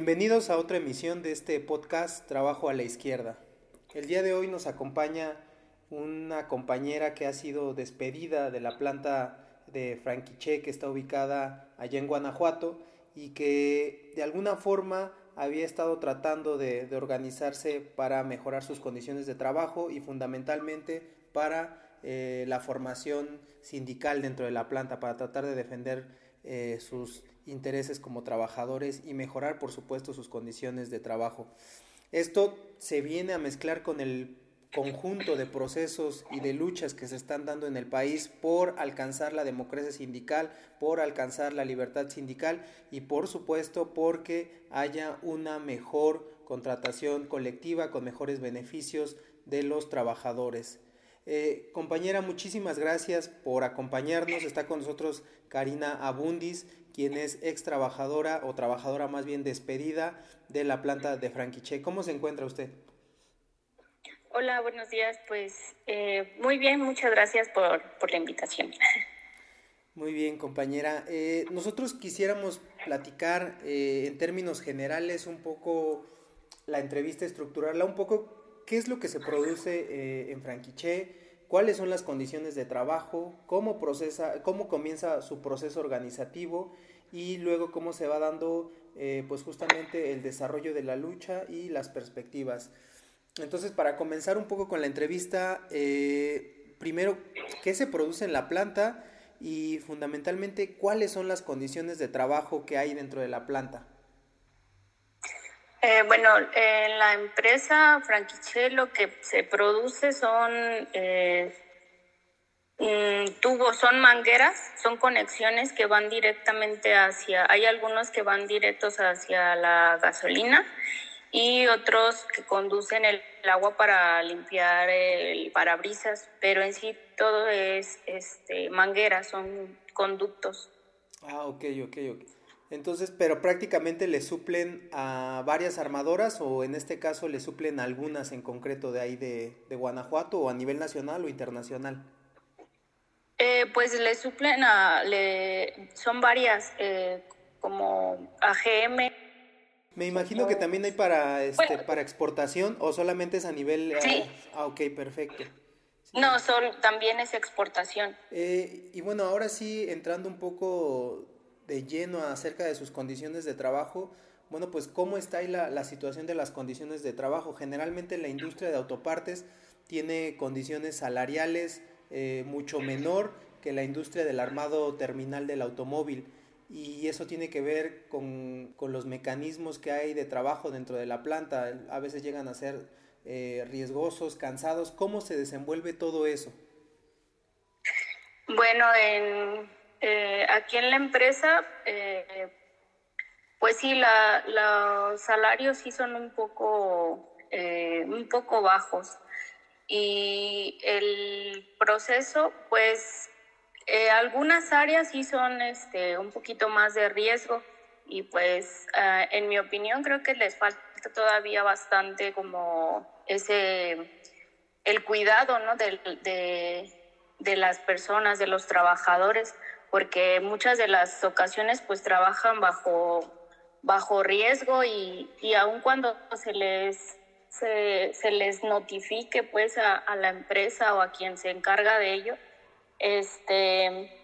Bienvenidos a otra emisión de este podcast Trabajo a la Izquierda. El día de hoy nos acompaña una compañera que ha sido despedida de la planta de Franquiche que está ubicada allá en Guanajuato y que de alguna forma había estado tratando de, organizarse para mejorar sus condiciones de trabajo y fundamentalmente para eh, la formación sindical dentro de la planta, para tratar de defender eh, sus intereses como trabajadores y mejorar, por supuesto, sus condiciones de trabajo. Esto se viene a mezclar con el conjunto de procesos y de luchas que se están dando en el país por alcanzar la democracia sindical, por alcanzar la libertad sindical y por supuesto porque haya una mejor contratación colectiva con mejores beneficios de los trabajadores. Eh, compañera, muchísimas gracias por acompañarnos. Está con nosotros Karina Abundis, quien es ex trabajadora o trabajadora más bien despedida de la planta de Franquiche. ¿Cómo se encuentra usted? Hola, buenos días. Pues eh, muy bien, muchas gracias por, la invitación. Muy bien, compañera. Eh, nosotros quisiéramos platicar en términos generales un poco la entrevista, estructurarla un poco qué es lo que se produce eh, en Franquiche, cuáles son las condiciones de trabajo, cómo, comienza su proceso organizativo y luego cómo se va dando eh, pues justamente el desarrollo de la lucha y las perspectivas. Entonces, para comenzar un poco con la entrevista, eh, primero, ¿qué se produce en la planta? Y fundamentalmente, ¿cuáles son las condiciones de trabajo que hay dentro de la planta? Eh, bueno, en la empresa Franquiche lo que se produce son eh, mm, tubos, son mangueras, son conexiones que van directamente hacia, hay algunos que van directos hacia la gasolina y otros que conducen el, agua para limpiar el parabrisas, pero en sí todo es este, mangueras, son conductos. Ah, ok, ok, ok. Entonces, pero prácticamente le suplen a varias armadoras o en este caso le suplen algunas en concreto de ahí de, Guanajuato o a nivel nacional o internacional. Eh, pues le suplen a, le, son varias, eh, como AGM. Me imagino que también hay para, este, para exportación o solamente es a nivel... Eh, sí. ah, ok, perfecto. No, son, también es exportación. y bueno, ahora sí, entrando un poco de lleno acerca de sus condiciones de trabajo, bueno, pues cómo está ahí la, situación de las condiciones de trabajo. Generalmente la industria de autopartes tiene condiciones salariales eh, mucho menor que la industria del armado terminal del automóvil y eso tiene que ver con, los mecanismos que hay de trabajo dentro de la planta. A veces llegan a ser eh, riesgosos, cansados. ¿Cómo se desenvuelve todo eso? Bueno, en eh, aquí en la empresa, eh, pues sí, los salarios sí son un poco, eh, un poco bajos. Y el proceso, pues algunas áreas sí son este, un poquito más de riesgo y pues en mi opinión creo que les falta todavía bastante como ese, el cuidado ¿no? de, de las personas, de los trabajadores porque muchas de las ocasiones pues trabajan bajo, bajo riesgo y, y aun cuando se les, se, les notifique pues a, la empresa o a quien se encarga de ello, este,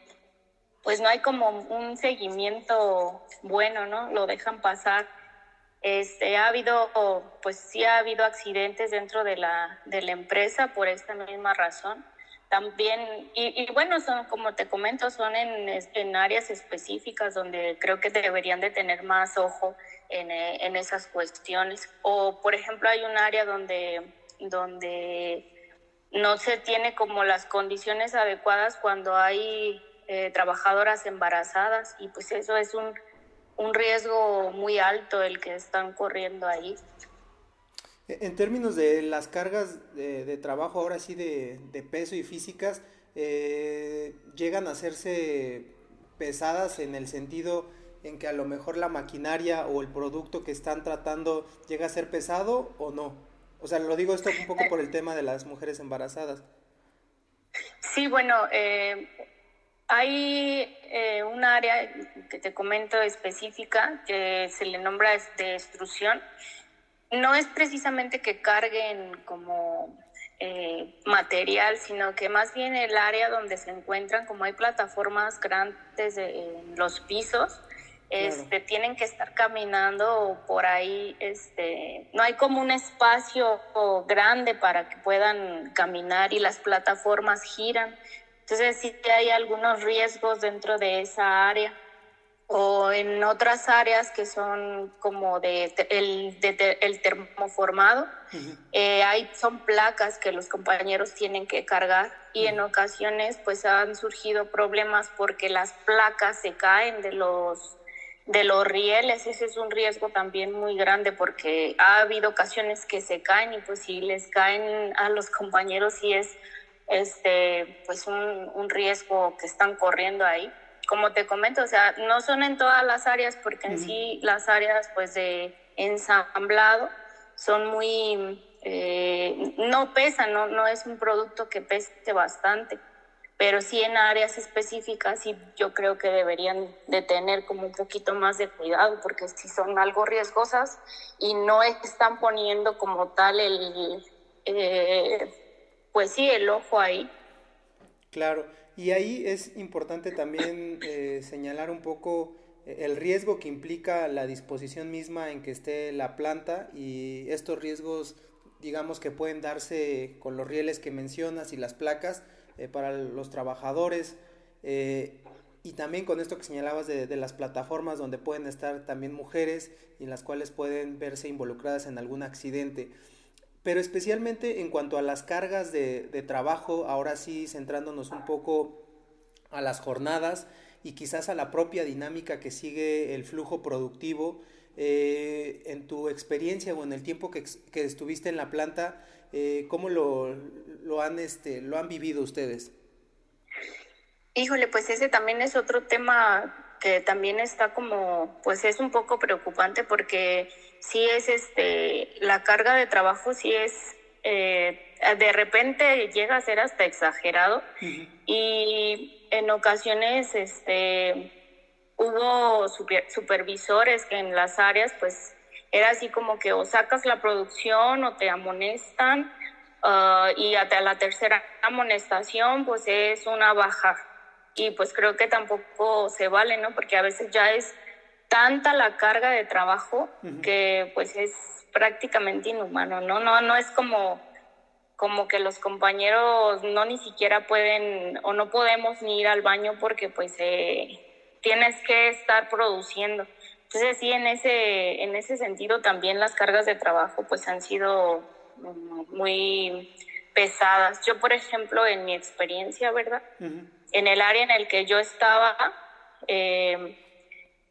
pues no hay como un seguimiento bueno, ¿no? Lo dejan pasar. Este, ha habido, pues sí ha habido accidentes dentro de la, de la empresa por esta misma razón también, y, bueno, son, como te comento, son en, en, áreas específicas donde creo que deberían de tener más ojo en, eh, en, esas cuestiones. O, por ejemplo, hay un área donde, donde no se tiene como las condiciones adecuadas cuando hay eh, trabajadoras embarazadas y pues eso es un, un riesgo muy alto el que están corriendo ahí. En términos de las cargas de, trabajo, ahora sí de, peso y físicas, eh, llegan a hacerse pesadas en el sentido en que a lo mejor la maquinaria o el producto que están tratando llega a ser pesado o no. O sea, lo digo esto un poco por el tema de las mujeres embarazadas. Sí, bueno, eh, Hay eh, un área que te comento específica que se le nombra de extrusión. No es precisamente que carguen como eh, material, sino que más bien el área donde se encuentran, como hay plataformas grandes en los pisos, este, tienen que estar caminando por ahí, este, no hay como un espacio grande para que puedan caminar y las plataformas giran. Entonces sí hay algunos riesgos dentro de esa área o en otras áreas que son como de, el, el termoformado, eh, hay, son placas que los compañeros tienen que cargar y en ocasiones pues han surgido problemas porque las placas se caen de los de los rieles, ese es un riesgo también muy grande porque ha habido ocasiones que se caen y pues si les caen a los compañeros sí es este pues un, un riesgo que están corriendo ahí como te comento, o sea, no son en todas las áreas porque en sí las áreas pues de ensamblado son muy, eh, no pesan, no, no es un producto que pese bastante, pero sí en áreas específicas y yo creo que deberían de tener como un poquito más de cuidado porque si son algo riesgosas y no están poniendo como tal el, eh, pues sí, el ojo ahí. Claro. Y ahí es importante también eh, señalar un poco eh, el riesgo que implica la disposición misma en que esté la planta y estos riesgos digamos que pueden darse con los rieles que mencionas y las placas eh, para los trabajadores y también con esto que señalabas de, las plataformas donde pueden estar también mujeres y en las cuales pueden verse involucradas en algún accidente pero especialmente en cuanto a las cargas de, trabajo, ahora sí centrándonos un poco a las jornadas y quizás a la propia dinámica que sigue el flujo productivo. Eh, en tu experiencia o en el tiempo que, estuviste en la planta, eh, ¿cómo lo, lo, han, este, lo han vivido ustedes? Híjole, pues ese también es otro tema que también está como, pues es un poco preocupante porque sí es este, la carga de trabajo sí es, eh, de repente llega a ser hasta exagerado. Y en ocasiones este, hubo supervisores que en las áreas pues era así como que o sacas la producción o te amonestan ah, y hasta la tercera amonestación pues es una baja y pues creo que tampoco se vale, ¿no? Porque a veces ya es tanta la carga de trabajo que pues es prácticamente inhumano, ¿no? No, no es como, como que los compañeros no ni siquiera pueden o no podemos ni ir al baño porque pues eh, tienes que estar produciendo. Entonces sí, en ese, en ese sentido también las cargas de trabajo pues han sido muy pesadas. Yo, por ejemplo, en mi experiencia, ¿verdad? En el área en el que yo estaba, eh,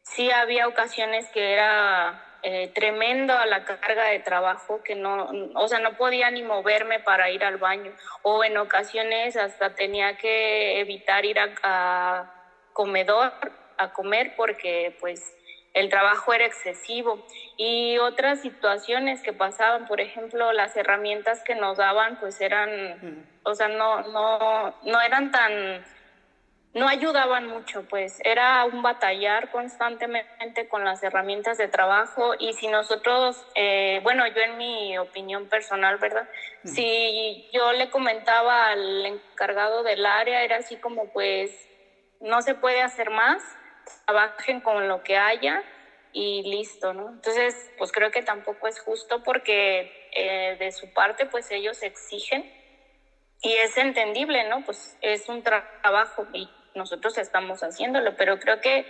sí había ocasiones que era eh, tremendo a la carga de trabajo, que no, o sea, no podía ni moverme para ir al baño, o en ocasiones hasta tenía que evitar ir a, comedor a comer porque pues el trabajo era excesivo. Y otras situaciones que pasaban, por ejemplo, las herramientas que nos daban pues eran, o sea, no, no, no eran tan no ayudaban mucho, pues era un batallar constantemente con las herramientas de trabajo y si nosotros, eh, bueno, yo en mi opinión personal, ¿verdad? Si yo le comentaba al encargado del área, era así como pues no se puede hacer más, trabajen con lo que haya y listo, ¿no? Entonces, pues creo que tampoco es justo porque eh, de su parte, pues ellos exigen y es entendible, ¿no? Pues es un trabajo y nosotros estamos haciéndolo, pero creo que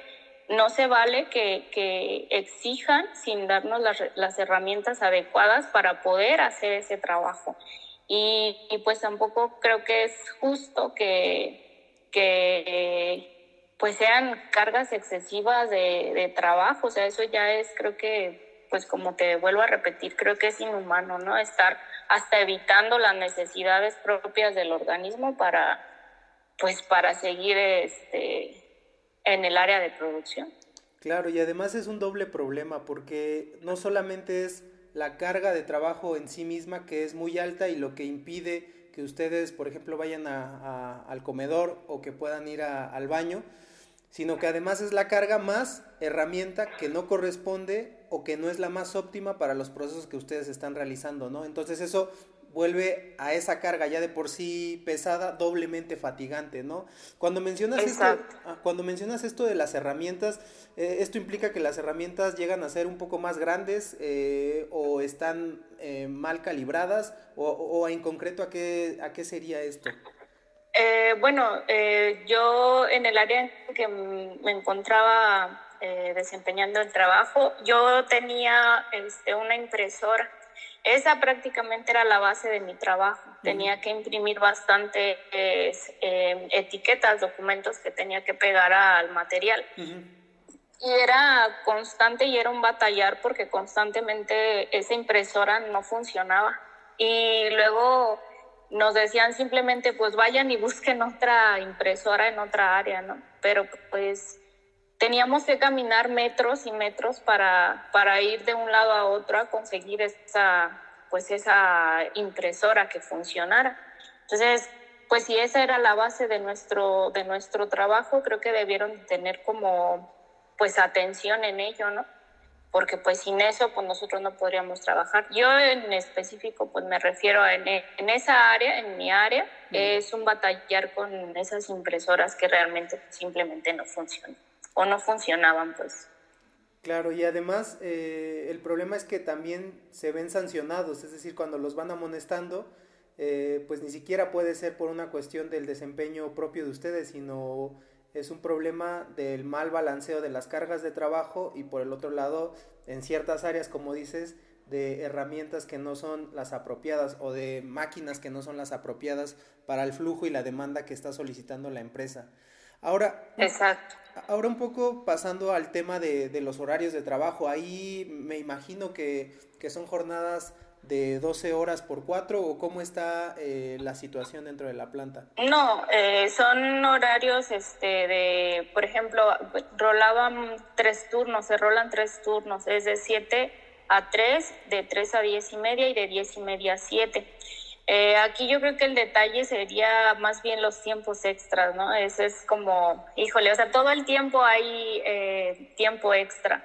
no se vale que, exijan sin darnos las, herramientas adecuadas para poder hacer ese trabajo. Y, pues tampoco creo que es justo que, que pues sean cargas excesivas de, de, trabajo. O sea, eso ya es, creo que, pues como te vuelvo a repetir, creo que es inhumano, ¿no? Estar hasta evitando las necesidades propias del organismo para pues para seguir este, en el área de producción. Claro, y además es un doble problema porque no solamente es la carga de trabajo en sí misma que es muy alta y lo que impide que ustedes, por ejemplo, vayan a, al comedor o que puedan ir al baño, sino que además es la carga más herramienta que no corresponde o que no es la más óptima para los procesos que ustedes están realizando, ¿no? Entonces eso vuelve a esa carga ya de por sí pesada, doblemente fatigante, ¿no? Cuando mencionas, esto, ah, cuando mencionas esto de las herramientas, eh, esto implica que las herramientas llegan a ser un poco más grandes eh, o están eh, mal calibradas o, o, en concreto a qué, a qué sería esto. bueno, yo en el área en que me encontraba desempeñando el trabajo, yo tenía este, una impresora esa prácticamente era la base de mi trabajo. Tenía que imprimir bastantes em, etiquetas, documentos que tenía que pegar al material. Y era constante y era un batallar porque constantemente esa impresora no funcionaba. Y luego nos decían simplemente, pues vayan y busquen otra impresora en otra área, ¿no? Pero pues teníamos que caminar metros y metros para, para ir de un lado a otro a conseguir esa, pues esa impresora que funcionara. Entonces, pues si esa era la base de nuestro, de nuestro trabajo, creo que debieron tener como pues atención en ello, ¿no? Porque pues sin eso pues nosotros no podríamos trabajar. Yo en específico pues me refiero a en, en esa área, en mi área, es un batallar con esas impresoras que realmente simplemente no funcionan o no funcionaban, pues. Claro, y además eh, el problema es que también se ven sancionados, es decir, cuando los van amonestando, eh, pues ni siquiera puede ser por una cuestión del desempeño propio de ustedes, sino es un problema del mal balanceo de las cargas de trabajo y por el otro lado, en ciertas áreas, como dices, de herramientas que no son las apropiadas o de máquinas que no son las apropiadas para el flujo y la demanda que está solicitando la empresa. Ahora, Exacto. Ahora un poco pasando al tema de, los horarios de trabajo, ahí me imagino que, son jornadas de 12 horas por cuatro o cómo está eh, la situación dentro de la planta? No, eh, son horarios este, de, por ejemplo, rolaban tres turnos, se rolan tres turnos, es de 7 a 3, de 3 a 10 y media y de 10 y media a 7. Eh, aquí yo creo que el detalle sería más bien los tiempos extras, ¿no? Eso es como, híjole, o sea, todo el tiempo hay eh, tiempo extra,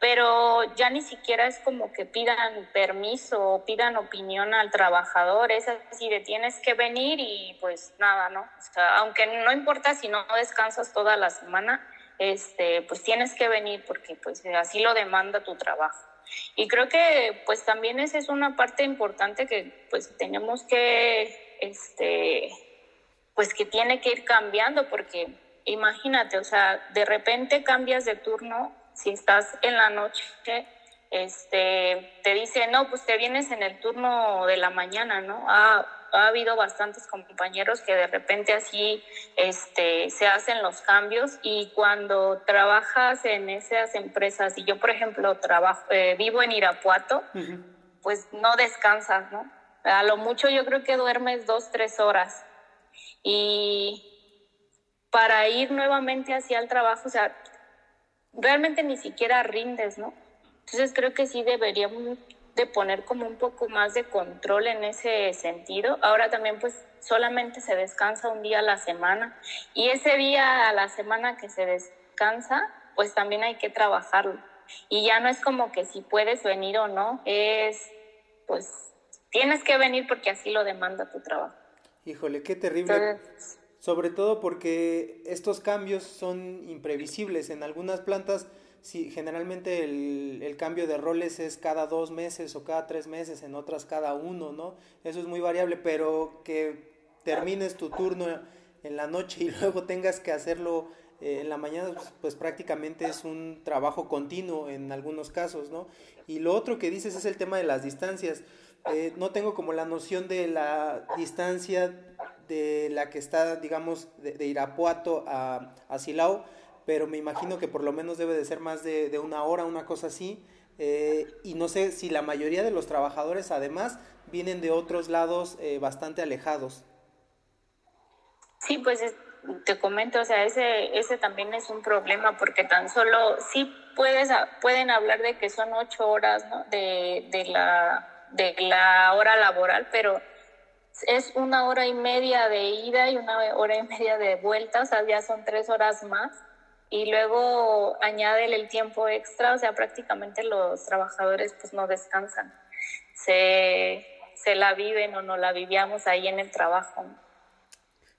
pero ya ni siquiera es como que pidan permiso o pidan opinión al trabajador, es así de tienes que venir y pues nada, ¿no? O sea, aunque no importa si no descansas toda la semana, este, pues tienes que venir porque pues así lo demanda tu trabajo. Y creo que pues también esa es una parte importante que pues tenemos que, este, pues que tiene que ir cambiando porque imagínate, o sea, de repente cambias de turno si estás en la noche, este, te dice, no, pues te vienes en el turno de la mañana, ¿no? Ah, ha habido bastantes compañeros que de repente así este, se hacen los cambios y cuando trabajas en esas empresas, y yo por ejemplo trabajo, eh, vivo en Irapuato, pues no descansas, ¿no? A lo mucho yo creo que duermes dos, tres horas. Y para ir nuevamente hacia el trabajo, o sea, realmente ni siquiera rindes, ¿no? Entonces creo que sí deberíamos de poner como un poco más de control en ese sentido. Ahora también pues solamente se descansa un día a la semana y ese día a la semana que se descansa pues también hay que trabajarlo. Y ya no es como que si puedes venir o no, es pues tienes que venir porque así lo demanda tu trabajo. Híjole, qué terrible. Sobre todo porque estos cambios son imprevisibles. En algunas plantas sí, generalmente el, el, cambio de roles es cada dos meses o cada tres meses, en otras cada uno, ¿no? Eso es muy variable, pero que termines tu turno en la noche y luego tengas que hacerlo eh, en la mañana, pues, pues, prácticamente es un trabajo continuo en algunos casos, ¿no? Y lo otro que dices es el tema de las distancias. Eh, no tengo como la noción de la distancia de la que está, digamos, de, de Irapuato a, a Silao, pero me imagino que por lo menos debe de ser más de, una hora, una cosa así. Eh, y no sé si la mayoría de los trabajadores además vienen de otros lados eh, bastante alejados. Sí, pues te comento, o sea, ese, ese también es un problema porque tan solo sí puedes, pueden hablar de que son ocho horas de, de, la, de la hora laboral, pero es una hora y media de ida y una hora y media de vuelta, o sea, ya son tres horas más. Y luego añade el tiempo extra, o sea, prácticamente los trabajadores pues no descansan. Se, se la viven o no la vivíamos ahí en el trabajo.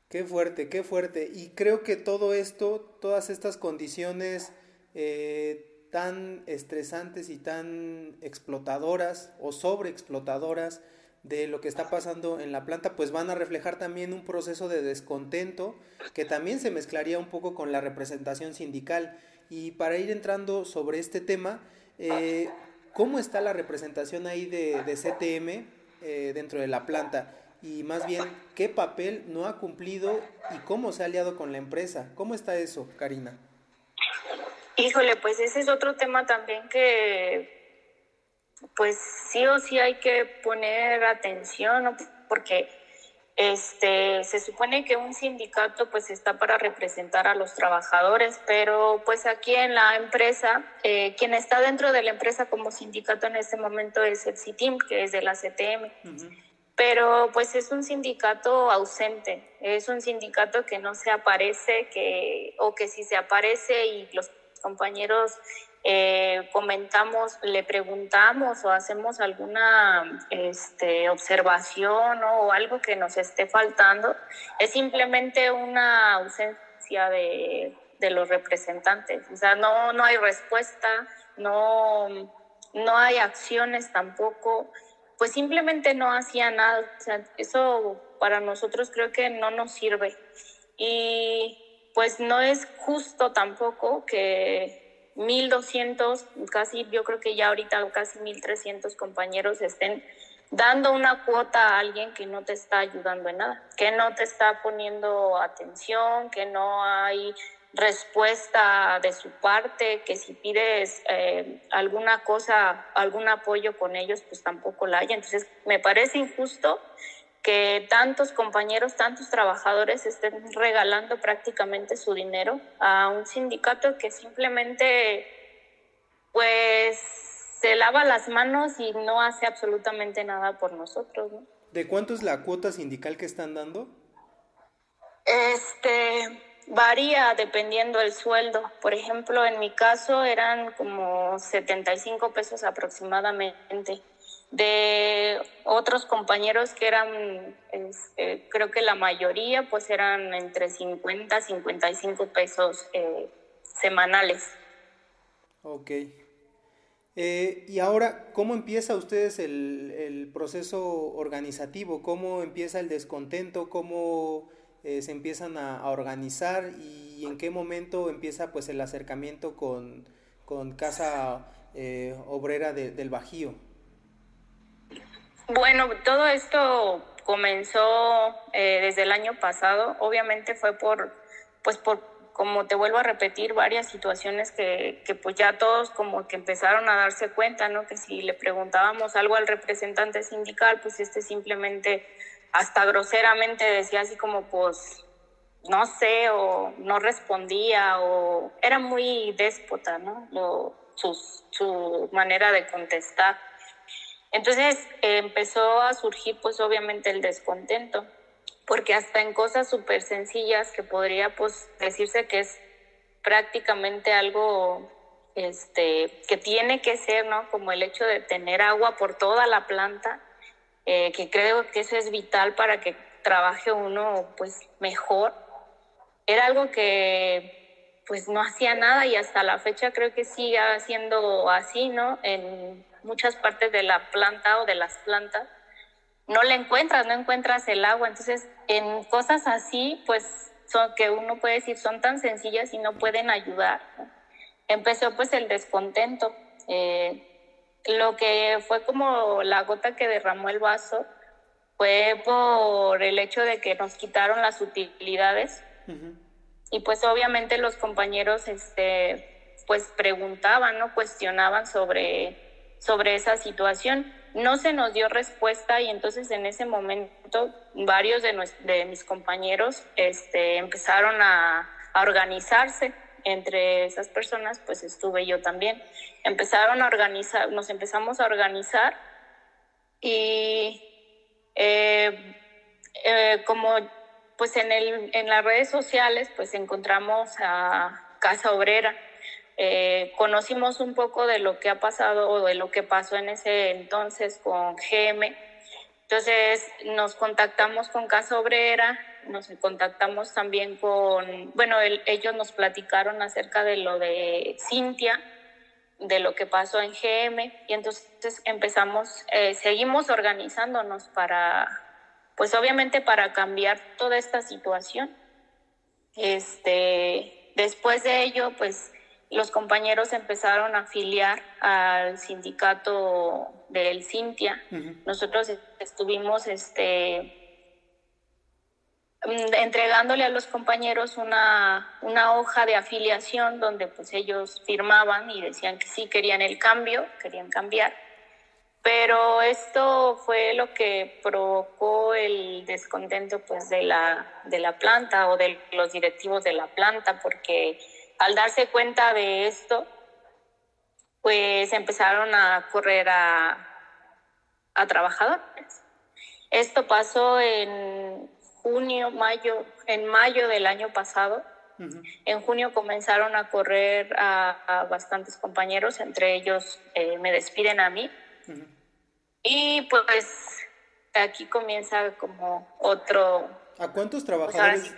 Qué fuerte, qué fuerte. Y creo que todo esto, todas estas condiciones eh, tan estresantes y tan explotadoras o sobreexplotadoras, de lo que está pasando en la planta, pues van a reflejar también un proceso de descontento que también se mezclaría un poco con la representación sindical. Y para ir entrando sobre este tema, eh, ¿cómo está la representación ahí de, CTM eh, dentro de la planta? Y más bien, ¿qué papel no ha cumplido y cómo se ha aliado con la empresa? ¿Cómo está eso, Karina? Híjole, pues ese es otro tema también que pues sí o sí hay que poner atención, porque este, se supone que un sindicato pues está para representar a los trabajadores, pero pues aquí en la empresa, eh, quien está dentro de la empresa como sindicato en este momento es el CITIM, que es de la CTM. Pero pues es un sindicato ausente, es un sindicato que no se aparece, que, o que si se aparece y los compañeros eh, comentamos, le preguntamos o hacemos alguna este, observación o algo que nos esté faltando, es simplemente una ausencia de, de los representantes. O sea, no, no hay respuesta, no, no hay acciones tampoco, pues simplemente no hacía nada. O sea, eso para nosotros creo que no nos sirve. Y pues no es justo tampoco que 1.200, casi yo creo que ya ahorita casi 1.300 compañeros estén dando una cuota a alguien que no te está ayudando en nada, que no te está poniendo atención, que no hay respuesta de su parte, que si pides eh, alguna cosa, algún apoyo con ellos, pues tampoco la hay. Entonces, me parece injusto que tantos compañeros, tantos trabajadores estén regalando prácticamente su dinero a un sindicato que simplemente pues se lava las manos y no hace absolutamente nada por nosotros. ¿De cuánto es la cuota sindical que están dando? Este varía dependiendo del sueldo. Por ejemplo, en mi caso eran como 75 pesos aproximadamente de otros compañeros que eran, este, creo que la mayoría, pues eran entre 50 y 55 pesos eh, semanales. Ok. Eh, y ahora, ¿cómo empieza ustedes el, el, proceso organizativo? ¿Cómo empieza el descontento? ¿Cómo eh, se empiezan a, organizar? ¿Y en qué momento empieza pues el acercamiento con, con Casa Obrera del Bajío? Bueno, todo esto comenzó eh, desde el año pasado. Obviamente fue por, pues por, como te vuelvo a repetir, varias situaciones que, que pues ya todos como que empezaron a darse cuenta, ¿no? Que si le preguntábamos algo al representante sindical, pues este simplemente hasta groseramente decía así como pues no sé o no respondía o era muy déspota, ¿no? Lo, su manera de contestar. Entonces empezó a surgir pues obviamente el descontento, porque hasta en cosas súper sencillas que podría pues decirse que es prácticamente algo este, que tiene que ser, ¿no? Como el hecho de tener agua por toda la planta, eh, que creo que eso es vital para que trabaje uno pues mejor. Era algo que pues no hacía nada y hasta la fecha creo que sigue siendo así, ¿no? Muchas partes de la planta o de las plantas, no le encuentras, no encuentras el agua. Entonces, en cosas así, pues, son, que uno puede decir son tan sencillas y no pueden ayudar. Empezó pues el descontento. Eh, lo que fue como la gota que derramó el vaso fue por el hecho de que nos quitaron las utilidades. Y pues obviamente los compañeros este, pues preguntaban, ¿no? cuestionaban sobre sobre esa situación. No se nos dio respuesta y entonces en ese momento varios de, mis compañeros este, empezaron a, organizarse. Entre esas personas pues estuve yo también. Empezaron a organizar, nos empezamos a organizar y eh, eh, como pues en, en las redes sociales pues encontramos a Casa Obrera. Eh, conocimos un poco de lo que ha pasado o de lo que pasó en ese entonces con GM. Entonces nos contactamos con Casa Obrera, nos contactamos también con, bueno, ellos nos platicaron acerca de lo de Cintia, de lo que pasó en GM y entonces empezamos, eh, seguimos organizándonos para, pues obviamente para cambiar toda esta situación. Este, después de ello, pues los compañeros empezaron a afiliar al sindicato del Cintia. Nosotros estuvimos este, Mm, entregándole a los compañeros una, una hoja de afiliación donde pues ellos firmaban y decían que sí querían el cambio, querían cambiar. Pero esto fue lo que provocó el descontento pues de la, de la planta o de los directivos de la planta, porque al darse cuenta de esto, pues empezaron a correr a, a trabajadores. Esto pasó en junio, mayo, en mayo del año pasado. En junio comenzaron a correr a, bastantes compañeros, entre ellos eh, me despiden a mí. Y pues aquí comienza como otro... ¿A cuántos pues, trabajadores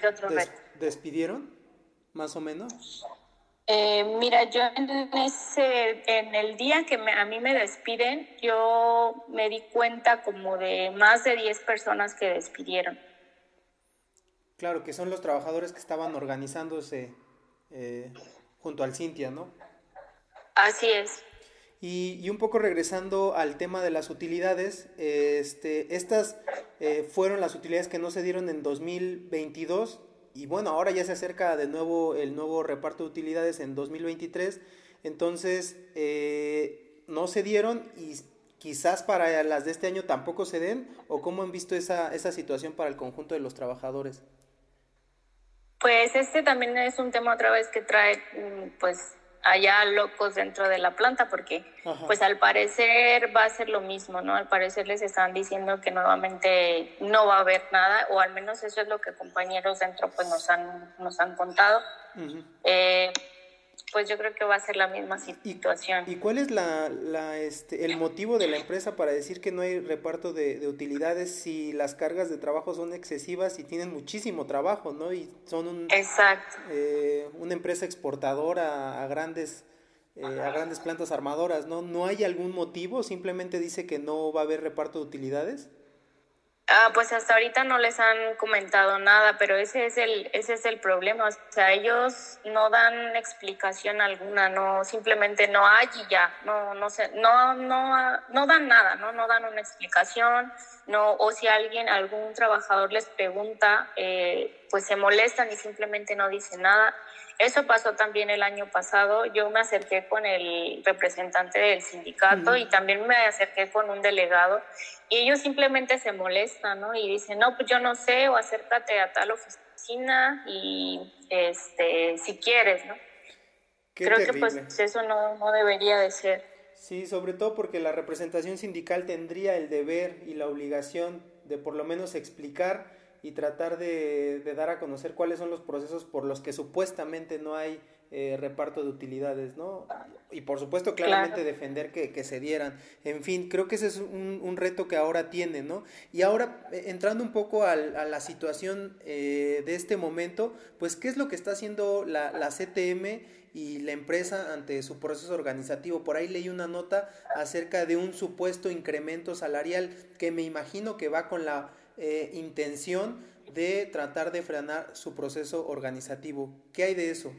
despidieron, más o menos? Eh, mira, yo en, ese, en el día que a mí me despiden, yo me di cuenta como de más de 10 personas que despidieron. Claro, que son los trabajadores que estaban organizándose eh, junto al Cintia, ¿no? Así es. Y, un poco regresando al tema de las utilidades, este, estas eh, fueron las utilidades que no se dieron en 2022 y bueno, ahora ya se acerca de nuevo el nuevo reparto de utilidades en 2023, entonces eh, no se dieron y quizás para las de este año tampoco se den o cómo han visto esa, esa situación para el conjunto de los trabajadores. Pues este también es un tema otra vez que trae mm, pues allá locos dentro de la planta porque pues al parecer va a ser lo mismo, ¿no? Al parecer les están diciendo que nuevamente no va a haber nada o al menos eso es lo que compañeros dentro pues nos han, nos han contado pues yo creo que va a ser la misma situación. ¿Y, cuál es la, la, este, el motivo de la empresa para decir que no hay reparto de, utilidades si las cargas de trabajo son excesivas y tienen muchísimo trabajo, ¿no? Y son un, Exacto. Eh, una empresa exportadora a grandes, eh, a grandes plantas armadoras, ¿no? ¿No hay algún motivo? ¿Simplemente dice que no va a haber reparto de utilidades? Ah, pues hasta ahorita no les han comentado nada, pero ese es el ese es el problema, o sea, ellos no dan explicación alguna, no simplemente no hay y ya, no no sé, no no no dan nada, no no dan una explicación, no o si alguien algún trabajador les pregunta, eh, pues se molestan y simplemente no dicen nada. Eso pasó también el año pasado. Yo me acerqué con el representante del sindicato y también me acerqué con un delegado y ellos simplemente se molestan, ¿no? Y dicen, no, pues yo no sé, o acércate a tal oficina y este, si quieres, ¿no? Creo que pues eso no, no debería de ser. Sí, sobre todo porque la representación sindical tendría el deber y la obligación de por lo menos explicar y tratar de, dar a conocer cuáles son los procesos por los que supuestamente no hay eh, reparto de utilidades, ¿no? Y por supuesto claramente defender que, se dieran. En fin, creo que ese es un, reto que ahora tiene, ¿no? Y ahora, eh, entrando un poco a la situación eh, de este momento, pues, ¿qué es lo que está haciendo la, la CTM y la empresa ante su proceso organizativo? Por ahí leí una nota acerca de un supuesto incremento salarial que me imagino que va con la eh, intención de tratar de frenar su proceso organizativo. ¿Qué hay de eso?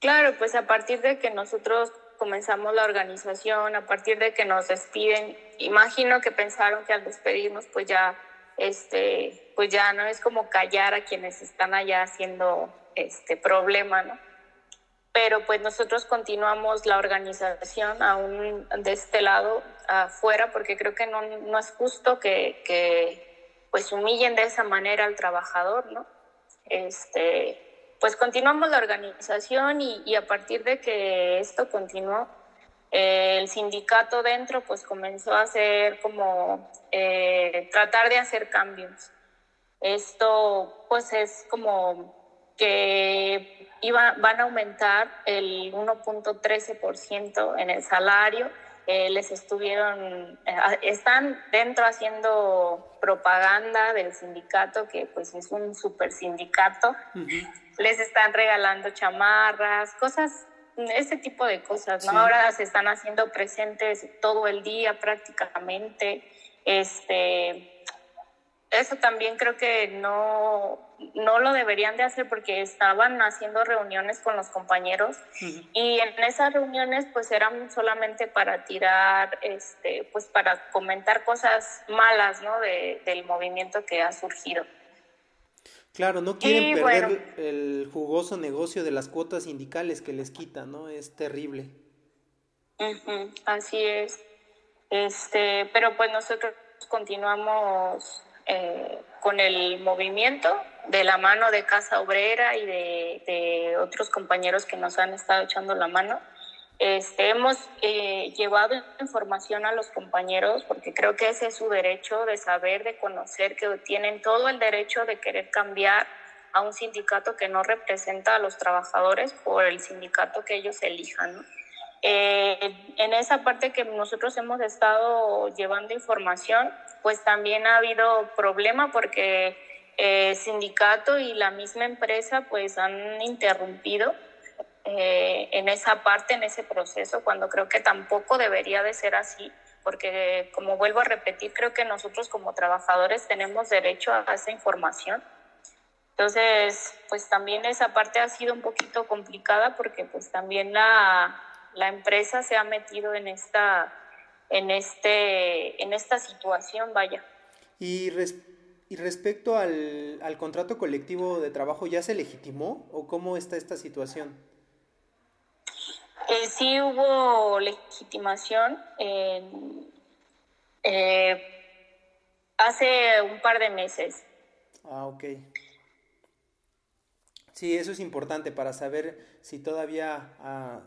Claro, pues a partir de que nosotros comenzamos la organización, a partir de que nos despiden, imagino que pensaron que al despedirnos pues ya este pues ya no es como callar a quienes están allá haciendo este problema, ¿no? Pero pues nosotros continuamos la organización aún de este lado afuera porque creo que no, no es justo que, que pues humillen de esa manera al trabajador, ¿no? Este, pues continuamos la organización y, a partir de que esto continuó, el sindicato dentro pues comenzó a hacer como eh, tratar de hacer cambios. Esto pues es como que iba, van a aumentar el 1.13% en el salario. Eh, les estuvieron, eh, están dentro haciendo propaganda del sindicato, que pues es un super sindicato. Les están regalando chamarras, cosas, ese tipo de cosas, ¿no? Ahora se están haciendo presentes todo el día prácticamente. Este, eso también creo que no, no lo deberían de hacer porque estaban haciendo reuniones con los compañeros y en esas reuniones pues eran solamente para tirar, este, pues para comentar cosas malas, ¿no? De, del movimiento que ha surgido. Claro, no quieren perder el jugoso negocio de las cuotas sindicales que les quitan, ¿no? Es terrible. así es. Este, pero pues nosotros continuamos eh, con el movimiento de la mano de Casa Obrera y de, otros compañeros que nos han estado echando la mano. Este, hemos eh, llevado información a los compañeros porque creo que ese es su derecho de saber, de conocer, que tienen todo el derecho de querer cambiar a un sindicato que no representa a los trabajadores por el sindicato que ellos elijan. Eh, en esa parte que nosotros hemos estado llevando información, pues también ha habido problema porque el eh, sindicato y la misma empresa pues han interrumpido eh, en esa parte, en ese proceso, cuando creo que tampoco debería de ser así, porque como vuelvo a repetir, creo que nosotros como trabajadores tenemos derecho a esa información. Entonces, pues también esa parte ha sido un poquito complicada porque pues también la, la empresa se ha metido en esta en, este, en esta situación, vaya. Y, y respecto al, al, contrato colectivo de trabajo, ¿ya se legitimó o cómo está esta situación? Eh, sí hubo legitimación eh, hace un par de meses. Ah, ok. Sí, eso es importante para saber si todavía ah,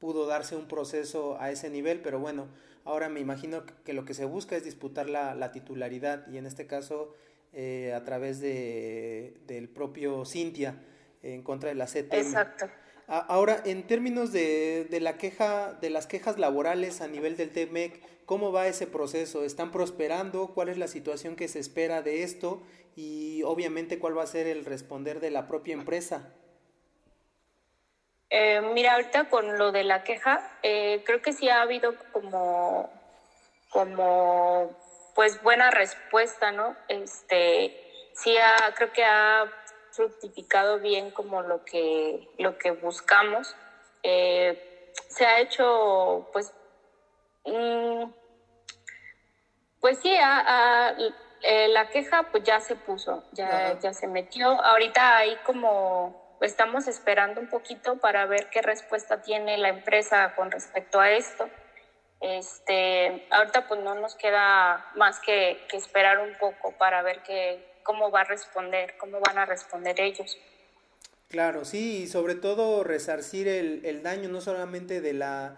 pudo darse un proceso a ese nivel, pero bueno, Ahora me imagino que lo que se busca es disputar la, titularidad y en este caso eh, a través de, del propio Cintia en contra de la CTM. Exacto. Ahora, en términos de, de, la queja, de las quejas laborales a nivel del TEMEC, ¿cómo va ese proceso? ¿Están prosperando? ¿Cuál es la situación que se espera de esto? Y obviamente, ¿cuál va a ser el responder de la propia empresa? Eh, mira, ahorita con lo de la queja, eh, creo que sí ha habido como, como, pues buena respuesta, ¿no? Este, sí ha, creo que ha fructificado bien como lo que, lo que buscamos. Eh, se ha hecho, pues, pues sí, la queja pues ya se puso, ya, ya se metió. Ahorita hay como estamos esperando un poquito para ver qué respuesta tiene la empresa con respecto a esto. Este, ahorita pues no nos queda más que, esperar un poco para ver qué, cómo va a responder, cómo van a responder ellos. Claro, sí, y sobre todo resarcir el, daño no solamente de la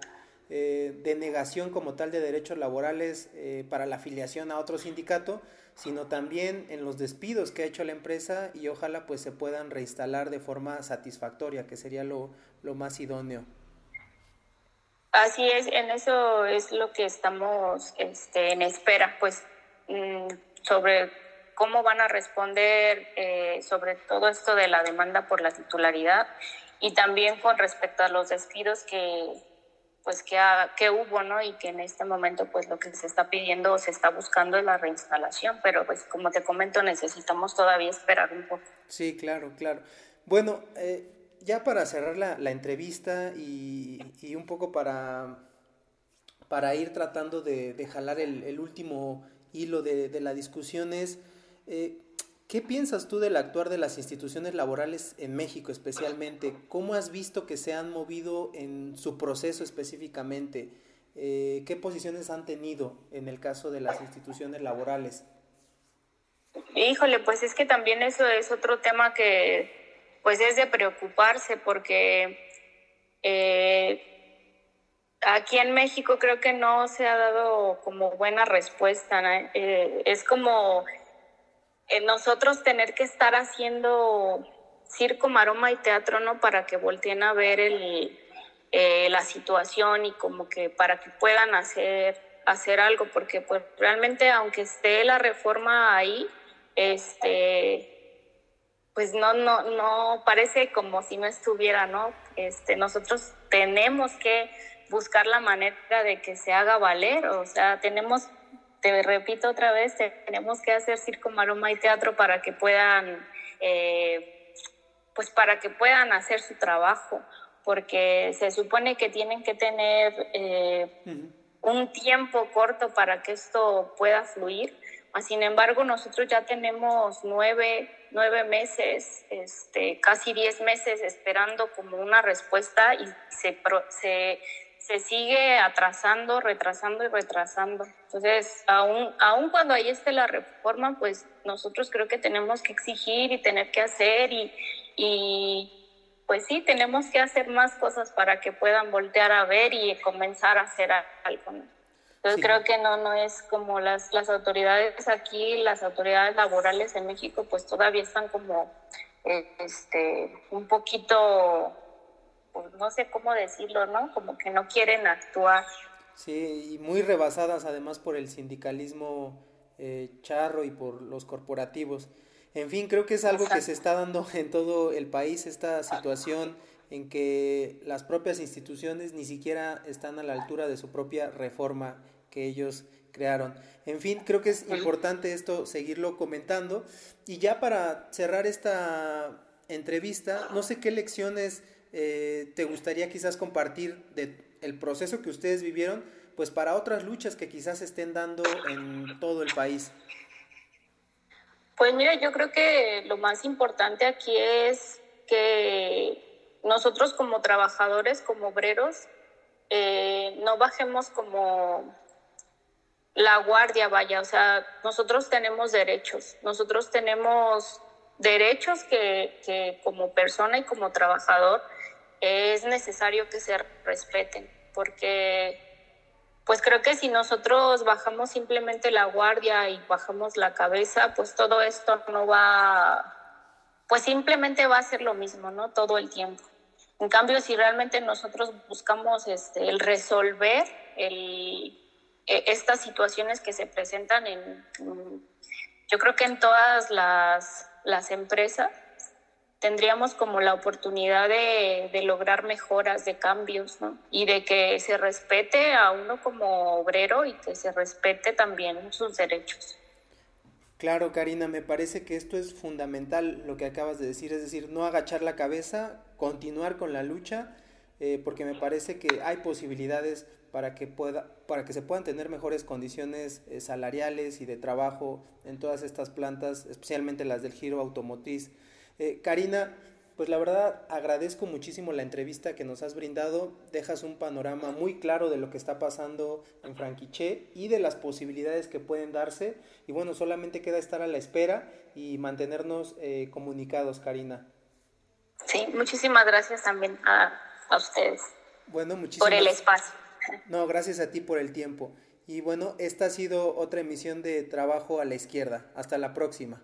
eh, denegación como tal de derechos laborales eh, para la afiliación a otro sindicato, sino también en los despidos que ha hecho la empresa y ojalá pues se puedan reinstalar de forma satisfactoria, que sería lo, más idóneo. Así es, en eso es lo que estamos este, en espera, pues mm, sobre cómo van a responder eh, sobre todo esto de la demanda por la titularidad y también con respecto a los despidos que, pues que, que hubo, ¿no? Y que en este momento pues lo que se está pidiendo o se está buscando es la reinstalación, pero pues como te comento necesitamos todavía esperar un poco. Sí, claro, claro. Bueno, eh, ya para cerrar la, la entrevista y, y, un poco para, para ir tratando de, de jalar el, el, último hilo de, de la discusión es... Eh, ¿Qué piensas tú del actuar de las instituciones laborales en México especialmente? ¿Cómo has visto que se han movido en su proceso específicamente? Eh, ¿Qué posiciones han tenido en el caso de las instituciones laborales? Híjole, pues es que también eso es otro tema que pues es de preocuparse porque eh, aquí en México creo que no se ha dado como buena respuesta. Eh, es como nosotros tener que estar haciendo circo, maroma y teatro, ¿no? Para que volteen a ver el, eh, la situación y como que para que puedan hacer, hacer algo, porque pues realmente aunque esté la reforma ahí, este pues no, no, no parece como si no estuviera, ¿no? Este, nosotros tenemos que buscar la manera de que se haga valer, o sea, tenemos, te repito otra vez, tenemos que hacer circo, maroma y teatro para que puedan, eh, pues para que puedan hacer su trabajo, porque se supone que tienen que tener eh, un tiempo corto para que esto pueda fluir sin embargo, nosotros ya tenemos nueve, nueve meses, este, casi diez meses esperando como una respuesta y se, se, se sigue atrasando, retrasando y retrasando. Entonces, aún, aún cuando ahí esté la reforma, pues nosotros creo que tenemos que exigir y tener que hacer y, y pues sí, tenemos que hacer más cosas para que puedan voltear a ver y comenzar a hacer algo. Entonces creo que no, no es como las, las autoridades aquí, las autoridades laborales en México, pues todavía están como este, un poquito, pues no sé cómo decirlo, ¿no? Como que no quieren actuar. Sí, y muy rebasadas además por el sindicalismo eh, charro y por los corporativos. En fin, creo que es algo que se está dando en todo el país, esta situación en que las propias instituciones ni siquiera están a la altura de su propia reforma que ellos crearon. En fin, creo que es importante esto seguirlo comentando. Y ya para cerrar esta entrevista, no sé qué lecciones eh, te gustaría quizás compartir de el proceso que ustedes vivieron, pues para otras luchas que quizás estén dando en todo el país. Pues mira, yo creo que lo más importante aquí es que nosotros como trabajadores, como obreros, eh, no bajemos como la guardia, vaya, o sea, nosotros tenemos derechos, nosotros tenemos derechos que, que como persona y como trabajador es necesario que se respeten, porque pues creo que si nosotros bajamos simplemente la guardia y bajamos la cabeza, pues todo esto no va, pues simplemente va a ser lo mismo, ¿no? Todo el tiempo. En cambio, si realmente nosotros buscamos este, el resolver e, estas situaciones que se presentan en, yo creo que en todas las, las empresas, tendríamos como la oportunidad de, de, lograr mejoras, de cambios, ¿no? Y de que se respete a uno como obrero y que se respete también sus derechos. Claro, Karina, me parece que esto es fundamental lo que acabas de decir, es decir, no agachar la cabeza, continuar con la lucha, eh, porque me parece que hay posibilidades para que, pueda, para que se puedan tener mejores condiciones eh, salariales y de trabajo en todas estas plantas, especialmente las del giro automotriz. Eh, Karina, pues la verdad agradezco muchísimo la entrevista que nos has brindado. Dejas un panorama muy claro de lo que está pasando en Franquiche y de las posibilidades que pueden darse. Y bueno, solamente queda estar a la espera y mantenernos eh, comunicados, Karina. Sí, muchísimas gracias también a, a ustedes. Bueno, muchísimas Por el espacio. No, gracias a ti por el tiempo. Y bueno, esta ha sido otra emisión de Trabajo a la Izquierda. Hasta la próxima.